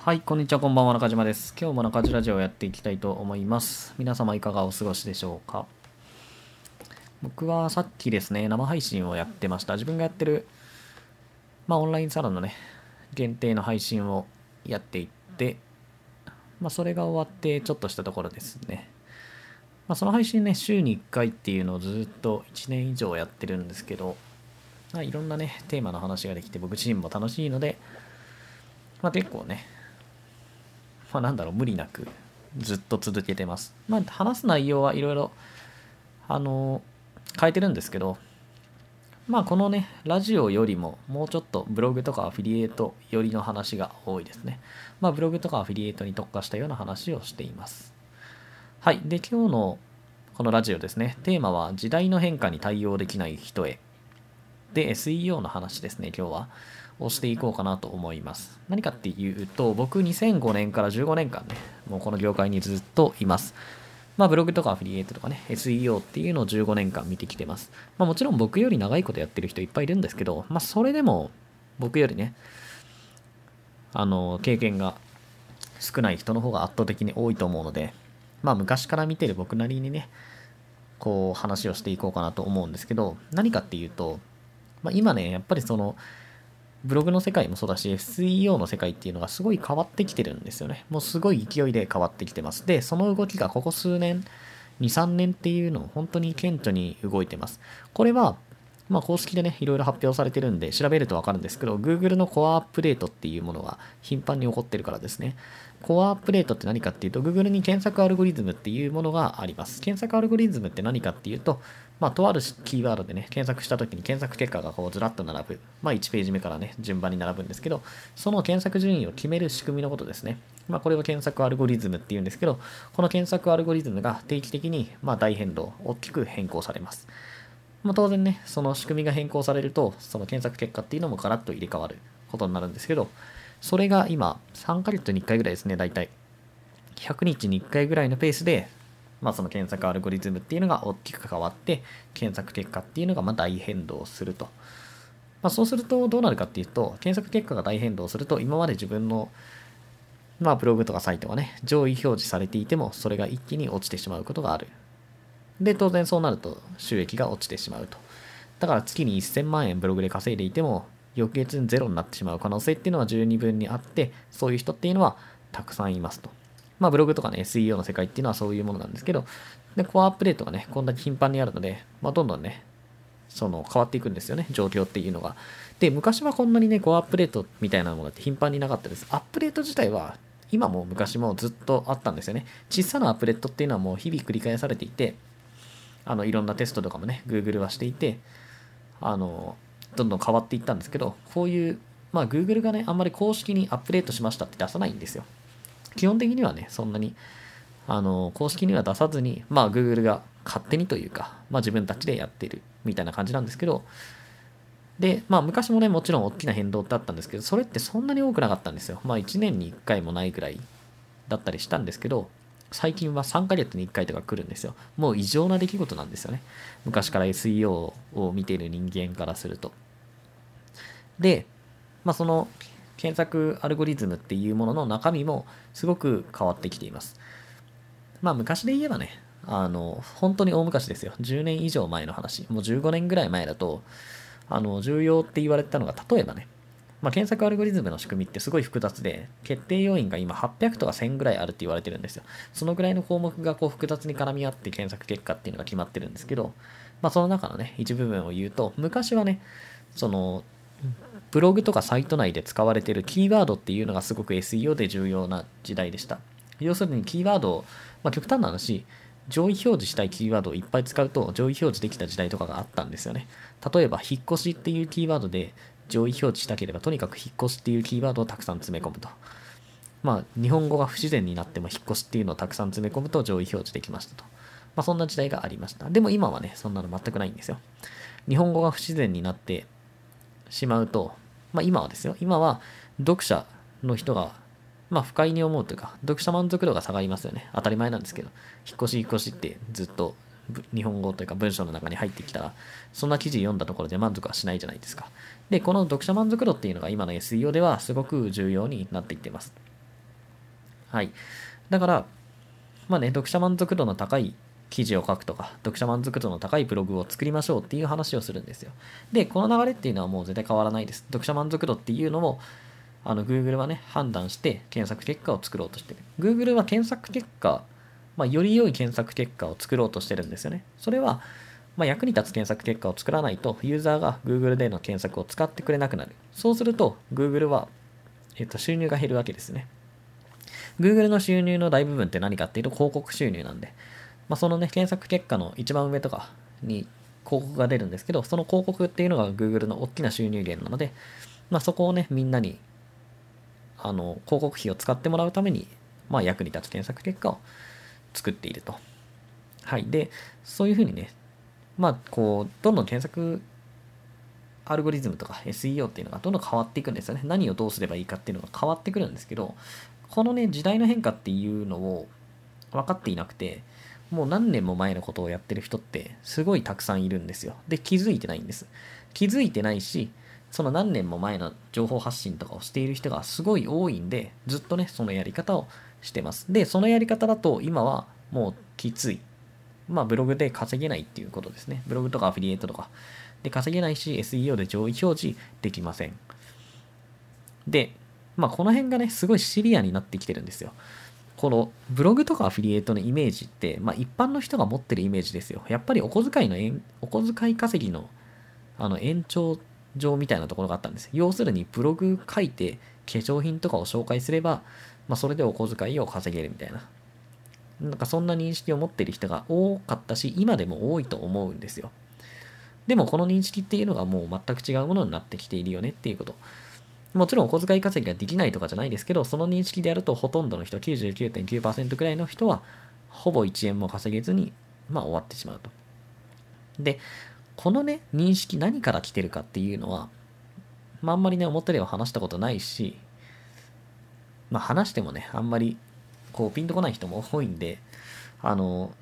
はい、こんにちは、こんばんは、中島です。今日も中島ラジオをやっていきたいと思います。皆様いかがお過ごしでしょうか？僕はさっきですね、生配信をやってました。自分がやってる、まあ、オンラインサロンのね、限定の配信をやっていって、まあ、それが終わってちょっとしたところですね。まあ、その配信ね、週に1回っていうのをずっと1年以上やってるんですけど、まあ、いろんなね、テーマの話ができて、僕自身も楽しいので、まあ、結構ね、まあ、なんだろう、無理なくずっと続けてます。まあ、話す内容はいろいろ、あの変えてるんですけど、まあ、このね、ラジオよりも、もうちょっとブログとかアフィリエイト寄りの話が多いですね。まあ、ブログとかアフィリエイトに特化したような話をしています。はい。で、今日のこのラジオですね、テーマは、時代の変化に対応できない人へ。で、SEO の話ですね、今日は。をしていこうかなと思います。何かっていうと、僕2005年から15年間ね、もうこの業界にずっといます。まあブログとかアフィリエイトとかね、SEO っていうのを15年間見てきてます。まあもちろん僕より長いことやってる人いっぱいいるんですけど、まあそれでも僕よりね、あの、経験が少ない人の方が圧倒的に多いと思うので、まあ昔から見てる僕なりにね、こう話をしていこうかなと思うんですけど、何かっていうと、まあ今ね、やっぱりその、ブログの世界もそうだし、SEO の世界っていうのがすごい変わってきてるんですよね。もうすごい勢いで変わってきてます。で、その動きがここ数年、2、3年っていうのを本当に顕著に動いてます。これは、まあ公式でね、いろいろ発表されてるんで、調べるとわかるんですけど、Google のコアアップデートっていうものが頻繁に起こってるからですね。コアアップデートって何かっていうと、Google に検索アルゴリズムっていうものがあります。検索アルゴリズムって何かっていうと、まあ、とあるキーワードでね、検索したときに検索結果がこうずらっと並ぶ。まあ、1ページ目からね、順番に並ぶんですけど、その検索順位を決める仕組みのことですね。まあ、これを検索アルゴリズムっていうんですけど、この検索アルゴリズムが定期的に、ま、大変動、大きく変更されます。まあ、当然ね、その仕組みが変更されると、その検索結果っていうのもガラッと入れ替わることになるんですけど、それが今、3ヶ月に1回ぐらいですね、大体。100日に1回ぐらいのペースで、まあ、その検索アルゴリズムっていうのが大きく変わって、検索結果っていうのがまあ大変動すると。まあ、そうするとどうなるかっていうと、検索結果が大変動すると、今まで自分の、まあ、ブログとかサイトがね、上位表示されていても、それが一気に落ちてしまうことがある。で、当然そうなると収益が落ちてしまうと。だから月に1000万円ブログで稼いでいても、翌月にゼロになってしまう可能性っていうのは十二分にあって、そういう人っていうのはたくさんいますと。まあ、ブログとかね、SEO の世界っていうのはそういうものなんですけど、で、コアアップデートがね、こんだけ頻繁にあるので、まあ、どんどんね、その変わっていくんですよね、状況っていうのが。で、昔はこんなにね、コアアップデートみたいなものって頻繁になかったです。アップデート自体は、今も昔もずっとあったんですよね。小さなアップデートっていうのはもう日々繰り返されていて、あの、いろんなテストとかもね、Google はしていて、あの、どんどん変わっていったんですけど、こういう、まあ、Google がね、あんまり公式にアップデートしましたって出さないんですよ。基本的にはね、そんなに、あの、公式には出さずに、まあ、Google が勝手にというか、まあ、自分たちでやってるみたいな感じなんですけど、で、まあ、昔もね、もちろん大きな変動ってあったんですけど、それってそんなに多くなかったんですよ。まあ、1年に1回もないぐらいだったりしたんですけど、最近は3ヶ月に1回とか来るんですよ。もう異常な出来事なんですよね。昔から SEO を見ている人間からすると。で、まあ、その検索アルゴリズムっていうものの中身もすごく変わってきています。まあ昔で言えばね、あの、本当に大昔ですよ。10年以上前の話。もう15年ぐらい前だと、あの、重要って言われてたのが、例えばね、まあ、検索アルゴリズムの仕組みってすごい複雑で、決定要因が今800とか1000ぐらいあるって言われてるんですよ。そのぐらいの項目がこう複雑に絡み合って検索結果っていうのが決まってるんですけど、まあその中のね、一部分を言うと、昔はね、その、ブログとかサイト内で使われているキーワードっていうのがすごく SEO で重要な時代でした。要するにキーワードを、まあ、極端な話、上位表示したいキーワードをいっぱい使うと上位表示できた時代とかがあったんですよね。例えば、引っ越しっていうキーワードで上位表示したければ、とにかく引っ越しっていうキーワードをたくさん詰め込むと。まあ、日本語が不自然になっても引っ越しっていうのをたくさん詰め込むと上位表示できましたと。まあ、そんな時代がありました。でも今はね、そんなの全くないんですよ。日本語が不自然になってしまうと、まあ今はですよ、今は読者の人が、まあ不快に思うというか、読者満足度が下がりますよね。当たり前なんですけど、引っ越し引っ越しってずっと日本語というか文章の中に入ってきたら、そんな記事読んだところで満足はしないじゃないですか。で、この読者満足度っていうのが今の SEO ではすごく重要になっていっています。はい。だから、まあね、読者満足度の高い記事を書くとか、読者満足度の高いブログを作りましょうっていう話をするんですよ。で、この流れっていうのはもう絶対変わらないです。読者満足度っていうのも、あの、Google はね、判断して検索結果を作ろうとしてる。Google は検索結果、まあ、より良い検索結果を作ろうとしてるんですよね。それは、まあ、役に立つ検索結果を作らないと、ユーザーが Google での検索を使ってくれなくなる。そうすると、Google は、えっと、収入が減るわけですね。Google の収入の大部分って何かっていうと広告収入なんで、まあ、そのね、検索結果の一番上とかに広告が出るんですけど、その広告っていうのが Google の大きな収入源なので、まあ、そこをね、みんなに、あの、広告費を使ってもらうために、まあ、役に立つ検索結果を作っていると。はい。で、そういうふうにね、まあ、こう、どんどん検索アルゴリズムとか SEO っていうのがどんどん変わっていくんですよね。何をどうすればいいかっていうのが変わってくるんですけど、このね、時代の変化っていうのを分かっていなくて、もう何年も前のことをやってる人ってすごいたくさんいるんですよ。で、気づいてないんです。気づいてないし、その何年も前の情報発信とかをしている人がすごい多いんで、ずっとね、そのやり方をしてます。で、そのやり方だと今はもうきつい。まあ、ブログで稼げないっていうことですね。ブログとかアフィリエイトとかで稼げないし、SEO で上位表示できません。で、まあ、この辺がね、すごいシビアになってきてるんですよ。このブログとかアフィリエイトのイメージって、まあ、一般の人が持ってるイメージですよ。やっぱりお小遣いのお小遣い稼ぎのあの延長上みたいなところがあったんです。要するにブログ書いて化粧品とかを紹介すれば、まあ、それでお小遣いを稼げるみたいな。なんかそんな認識を持ってる人が多かったし、今でも多いと思うんですよ。でもこの認識っていうのがもう全く違うものになってきているよねっていうこと。もちろんお小遣い稼ぎができないとかじゃないですけど、その認識でやるとほとんどの人、99.9%くらいの人は、ほぼ1円も稼げずに、まあ終わってしまうと。で、このね、認識何から来てるかっていうのは、まああんまりね、表では話したことないし、まあ話してもね、あんまり、こう、ピンとこない人も多いんで、あの、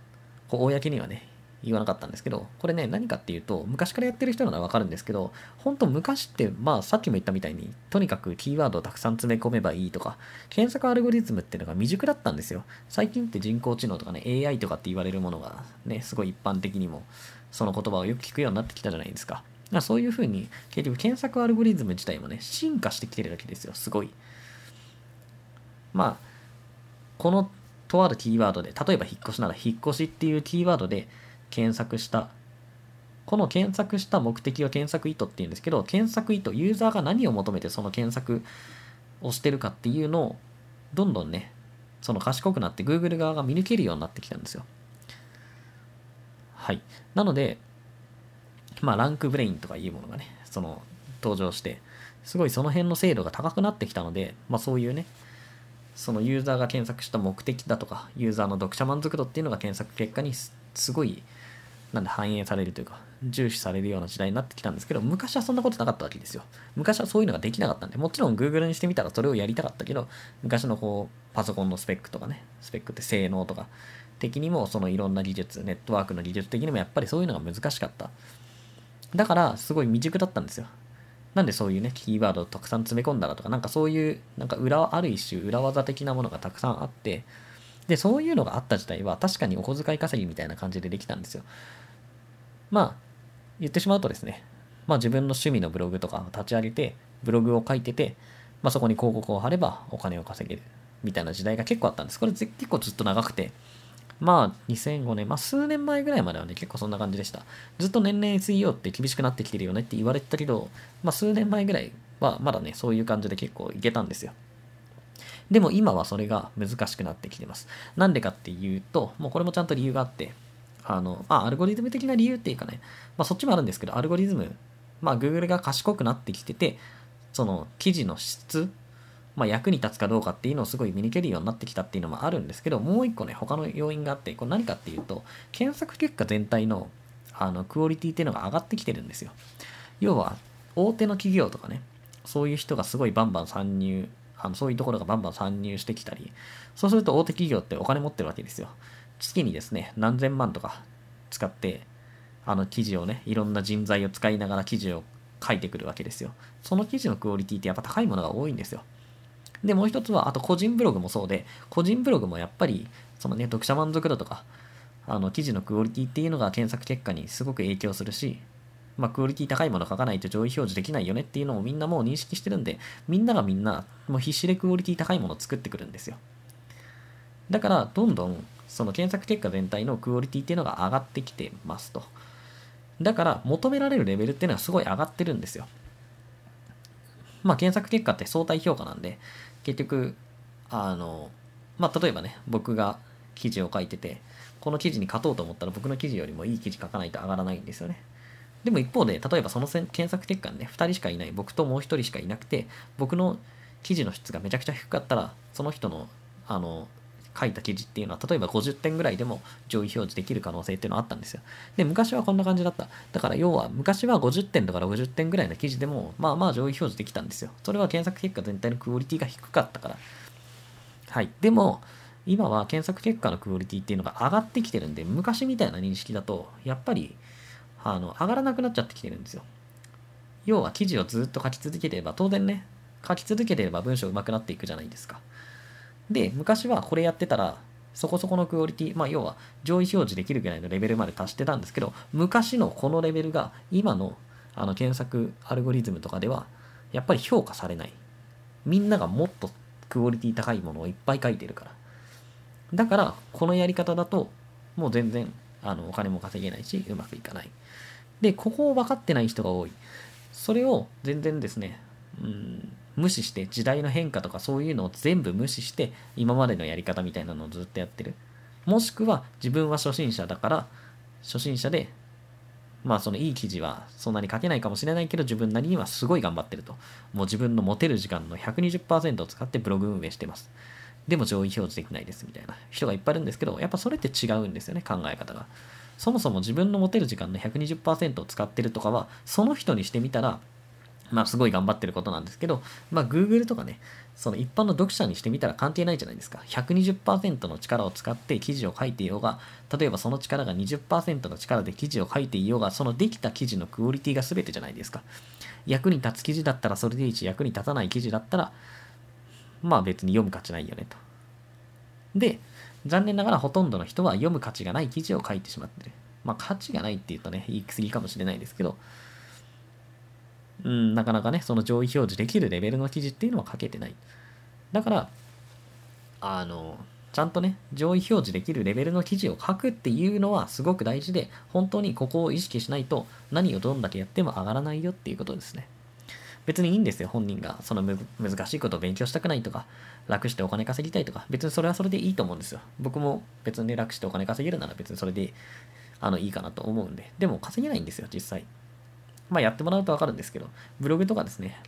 こう、公にはね、言わなかったんですけど、これね、何かっていうと、昔からやってる人ならわかるんですけど、本当昔って、まあさっきも言ったみたいに、とにかくキーワードをたくさん詰め込めばいいとか、検索アルゴリズムっていうのが未熟だったんですよ。最近って人工知能とかね、AI とかって言われるものがね、すごい一般的にも、その言葉をよく聞くようになってきたじゃないですか。かそういうふうに、結局検索アルゴリズム自体もね、進化してきてるわけですよ、すごい。まあ、このとあるキーワードで、例えば引っ越しなら引っ越しっていうキーワードで、検索した。この検索した目的を検索意図っていうんですけど検索意図ユーザーが何を求めてその検索をしてるかっていうのをどんどんねその賢くなって Google 側が見抜けるようになってきたんですよ。はい。なのでまあランクブレインとかいうものがねその登場してすごいその辺の精度が高くなってきたのでまあそういうねそのユーザーが検索した目的だとかユーザーの読者満足度っていうのが検索結果にすごいなんで反映されるというか、重視されるような時代になってきたんですけど、昔はそんなことなかったわけですよ。昔はそういうのができなかったんで、もちろん Google にしてみたらそれをやりたかったけど、昔のこう、パソコンのスペックとかね、スペックって性能とか、的にもそのいろんな技術、ネットワークの技術的にもやっぱりそういうのが難しかった。だから、すごい未熟だったんですよ。なんでそういうね、キーワードをたくさん詰め込んだらとか、なんかそういう、なんか裏、ある一種裏技的なものがたくさんあって、で、そういうのがあった時代は確かにお小遣い稼ぎみたいな感じでできたんですよ。まあ、言ってしまうとですね、まあ自分の趣味のブログとかを立ち上げて、ブログを書いてて、まあそこに広告を貼ればお金を稼げるみたいな時代が結構あったんです。これ結構ずっと長くて、まあ2005年、まあ数年前ぐらいまではね、結構そんな感じでした。ずっと年々 SEO って厳しくなってきてるよねって言われてたけど、まあ数年前ぐらいはまだね、そういう感じで結構いけたんですよ。でも今はそれが難しくなってきてます。なんでかっていうと、もうこれもちゃんと理由があって、あの、まあ、アルゴリズム的な理由っていうかね、まあ、そっちもあるんですけど、アルゴリズム、まあ、Google が賢くなってきてて、その記事の質、まあ、役に立つかどうかっていうのをすごい見抜けるようになってきたっていうのもあるんですけど、もう一個ね、他の要因があって、これ何かっていうと、検索結果全体のあのクオリティっていうのが上がってきてるんですよ。要は、大手の企業とかね、そういう人がすごいバンバン参入、あのそういうところがバンバン参入してきたり、そうすると大手企業ってお金持ってるわけですよ。月にですね、何千万とか使って、あの記事をね、いろんな人材を使いながら記事を書いてくるわけですよ。その記事のクオリティってやっぱ高いものが多いんですよ。で、もう一つは、あと個人ブログもそうで、個人ブログもやっぱり、そのね、読者満足度とか、あの、記事のクオリティっていうのが検索結果にすごく影響するし、まあ、クオリティ高いもの書かないと上位表示できないよねっていうのをみんなもう認識してるんで、みんながみんな、もう必死でクオリティ高いものを作ってくるんですよ。だから、どんどん、その検索結果全体のクオリティっていうのが上がってきてますと。だから、求められるレベルっていうのはすごい上がってるんですよ。まあ、検索結果って相対評価なんで、結局、あの、まあ、例えばね、僕が記事を書いてて、この記事に勝とうと思ったら僕の記事よりもいい記事書かないと上がらないんですよね。でも一方で、例えばその検索結果にね、2人しかいない、僕ともう1人しかいなくて、僕の記事の質がめちゃくちゃ低かったら、その人の、あの、書いた記事っていうのは、例えば50点ぐらいでも上位表示できる可能性っていうのはあったんですよ。で、昔はこんな感じだった。だから要は、昔は50点とか60点ぐらいの記事でも、まあまあ上位表示できたんですよ。それは検索結果全体のクオリティが低かったから。はい。でも、今は検索結果のクオリティっていうのが上がってきてるんで、昔みたいな認識だと、やっぱり、あの、上がらなくなっちゃってきてるんですよ。要は記事をずっと書き続けてれば、当然ね、書き続けてれば文章上手くなっていくじゃないですか。で、昔はこれやってたら、そこそこのクオリティ、まあ要は上位表示できるぐらいのレベルまで達してたんですけど、昔のこのレベルが今のあの検索アルゴリズムとかでは、やっぱり評価されない。みんながもっとクオリティ高いものをいっぱい書いてるから。だから、このやり方だと、もう全然、あの、お金も稼げないし、うまくいかない。で、ここを分かってない人が多い。それを全然ですね、うん、無視して、時代の変化とかそういうのを全部無視して、今までのやり方みたいなのをずっとやってる。もしくは、自分は初心者だから、初心者で、まあそのいい記事はそんなに書けないかもしれないけど自分なりにはすごい頑張ってると。もう自分の持てる時間の120%を使ってブログ運営してます。でも上位表示できないですみたいな人がいっぱいいるんですけど、やっぱそれって違うんですよね、考え方が。そもそも自分の持てる時間の120%を使ってるとかは、その人にしてみたら、まあすごい頑張ってることなんですけど、まあ Google とかね、その一般の読者にしてみたら関係ないじゃないですか。120%の力を使って記事を書いていようが、例えばその力が20%の力で記事を書いていようが、そのできた記事のクオリティが全てじゃないですか。役に立つ記事だったらそれでいいし、役に立たない記事だったら、まあ別に読む価値ないよねと。で、残念ながらほとんどの人は読む価値がない記事を書いてしまってる。まあ価値がないって言うとね、言い過ぎかもしれないですけど、うん、なかなかね、その上位表示できるレベルの記事っていうのは書けてない。だから、あの、ちゃんとね、上位表示できるレベルの記事を書くっていうのはすごく大事で、本当にここを意識しないと何をどんだけやっても上がらないよっていうことですね。別にいいんですよ、本人が。その難しいことを勉強したくないとか、楽してお金稼ぎたいとか、別にそれはそれでいいと思うんですよ。僕も別に、楽してお金稼げるなら別にそれであのいいかなと思うんで。でも稼げないんですよ、実際。まあやってもらうとわかるんですけど、ブログとかですね、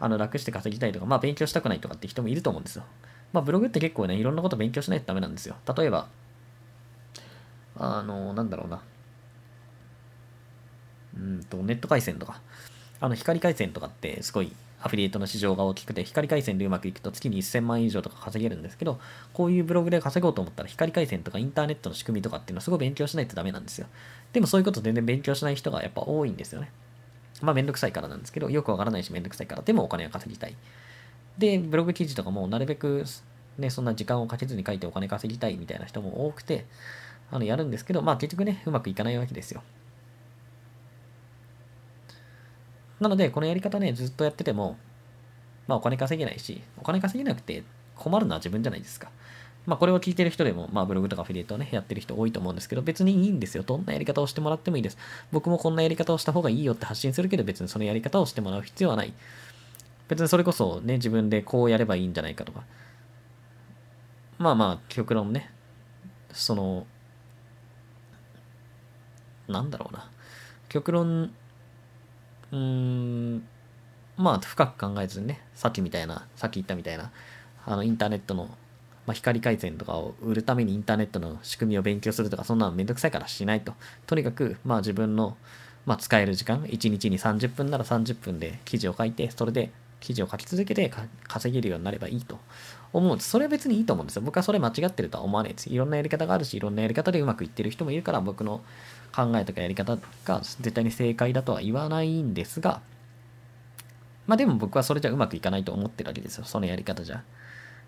あの楽して稼ぎたいとか、まあ勉強したくないとかって人もいると思うんですよ。まあブログって結構ね、いろんなこと勉強しないとダメなんですよ。例えば、あの、なんだろうな。うんと、ネット回線とか。あの、光回線とかってすごいアフィリエイトの市場が大きくて、光回線でうまくいくと月に1000万以上とか稼げるんですけど、こういうブログで稼ごうと思ったら光回線とかインターネットの仕組みとかっていうのはすごい勉強しないとダメなんですよ。でもそういうこと全然勉強しない人がやっぱ多いんですよね。まあめんどくさいからなんですけど、よくわからないしめんどくさいから、でもお金は稼ぎたい。で、ブログ記事とかもなるべくね、そんな時間をかけずに書いてお金稼ぎたいみたいな人も多くて、あの、やるんですけど、まあ結局ね、うまくいかないわけですよ。なので、このやり方ね、ずっとやってても、まあお金稼げないし、お金稼げなくて困るのは自分じゃないですか。まあこれを聞いてる人でも、まあブログとかアフィリエイトをね、やってる人多いと思うんですけど、別にいいんですよ。どんなやり方をしてもらってもいいです。僕もこんなやり方をした方がいいよって発信するけど、別にそのやり方をしてもらう必要はない。別にそれこそね、自分でこうやればいいんじゃないかとか。まあまあ、極論ね、その、なんだろうな。極論、うーん、まあ深く考えずにね、さっきみたいな、さっき言ったみたいな、あのインターネットの、まあ、光回線とかを売るためにインターネットの仕組みを勉強するとか、そんなのめんどくさいからしないと。とにかく、まあ自分の、まあ、使える時間、1日に30分なら30分で記事を書いて、それで記事を書き続けて稼げるようになればいいと思うんです。それは別にいいと思うんですよ。僕はそれ間違ってるとは思わないです。いろんなやり方があるし、いろんなやり方でうまくいってる人もいるから、僕の考えとかやり方が絶対に正解だとは言わないんですが、まあでも僕はそれじゃうまくいかないと思ってるわけですよ。そのやり方じゃ。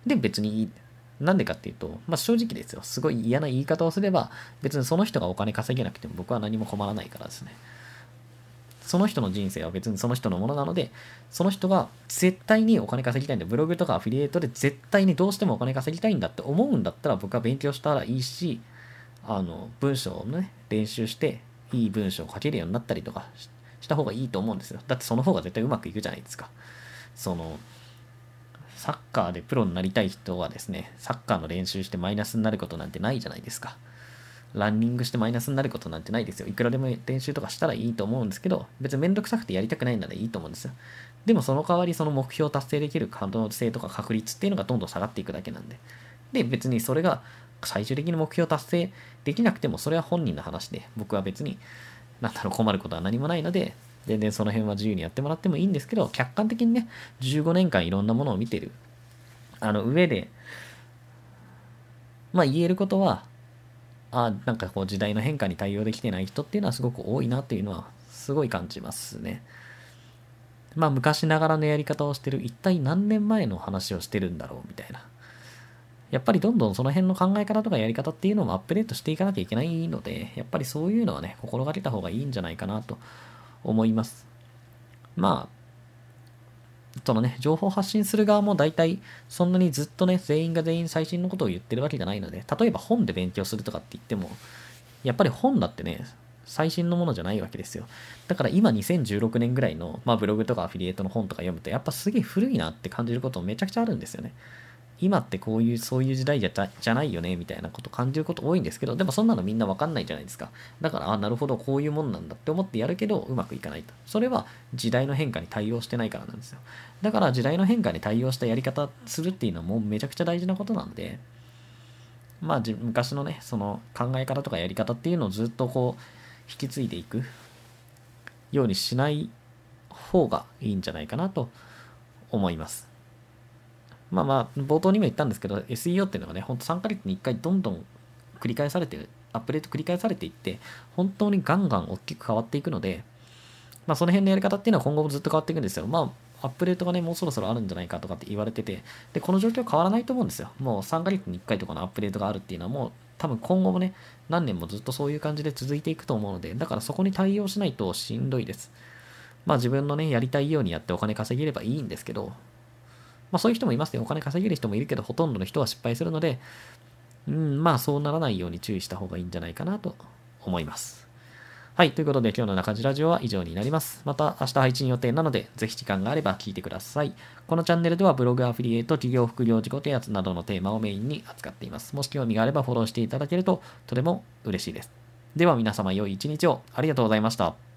で、別にいい。なんでかっていうと、まあ正直ですよ。すごい嫌な言い方をすれば、別にその人がお金稼げなくても僕は何も困らないからですね。その人の人生は別にその人のものなので、その人が絶対にお金稼ぎたいんだ。ブログとかアフィリエイトで絶対にどうしてもお金稼ぎたいんだって思うんだったら僕は勉強したらいいし、あの、文章をね、練習して、いい文章を書けるようになったりとかした方がいいと思うんですよ。だってその方が絶対うまくいくじゃないですか。その、サッカーでプロになりたい人はですね、サッカーの練習してマイナスになることなんてないじゃないですか。ランニングしてマイナスになることなんてないですよ。いくらでも練習とかしたらいいと思うんですけど、別にめんどくさくてやりたくないならいいと思うんですよ。でもその代わりその目標を達成できる可能性とか確率っていうのがどんどん下がっていくだけなんで。で、別にそれが最終的に目標達成できなくてもそれは本人の話で、僕は別に、なんだろう困ることは何もないので、全然その辺は自由にやってもらってもいいんですけど、客観的にね、15年間いろんなものを見てる、あの上で、まあ言えることは、あなんかこう時代の変化に対応できてない人っていうのはすごく多いなっていうのはすごい感じますね。まあ昔ながらのやり方をしてる、一体何年前の話をしてるんだろうみたいな。やっぱりどんどんその辺の考え方とかやり方っていうのもアップデートしていかなきゃいけないので、やっぱりそういうのはね、心がけた方がいいんじゃないかなと思います。まあ、そのね、情報発信する側も大体そんなにずっとね、全員が全員最新のことを言ってるわけじゃないので、例えば本で勉強するとかって言っても、やっぱり本だってね、最新のものじゃないわけですよ。だから今2016年ぐらいの、まあ、ブログとかアフィリエイトの本とか読むと、やっぱすげえ古いなって感じることめちゃくちゃあるんですよね。今ってこういう、そういう時代じゃじゃないよね、みたいなこと感じること多いんですけど、でもそんなのみんなわかんないじゃないですか。だから、あ、なるほど、こういうもんなんだって思ってやるけど、うまくいかないと。それは時代の変化に対応してないからなんですよ。だから、時代の変化に対応したやり方するっていうのはもうめちゃくちゃ大事なことなんで、まあ、昔のね、その考え方とかやり方っていうのをずっとこう、引き継いでいくようにしない方がいいんじゃないかなと思います。まあまあ、冒頭にも言ったんですけど、SEO っていうのがね、ほんと3ヶ月に1回どんどん繰り返されてる、アップデート繰り返されていって、本当にガンガン大きく変わっていくので、まあその辺のやり方っていうのは今後もずっと変わっていくんですよ。まあ、アップデートがね、もうそろそろあるんじゃないかとかって言われてて、で、この状況変わらないと思うんですよ。もう3ヶ月に1回とかのアップデートがあるっていうのはもう多分今後もね、何年もずっとそういう感じで続いていくと思うので、だからそこに対応しないとしんどいです。まあ自分のね、やりたいようにやってお金稼げればいいんですけど、まあそういう人もいますね。お金稼げる人もいるけど、ほとんどの人は失敗するので、うん、まあそうならないように注意した方がいいんじゃないかなと思います。はい。ということで今日の中地ラジオは以上になります。また明日配信予定なので、ぜひ時間があれば聞いてください。このチャンネルではブログアフィリエイト、企業副業自己啓発などのテーマをメインに扱っています。もし興味があればフォローしていただけるととても嬉しいです。では皆様良い一日をありがとうございました。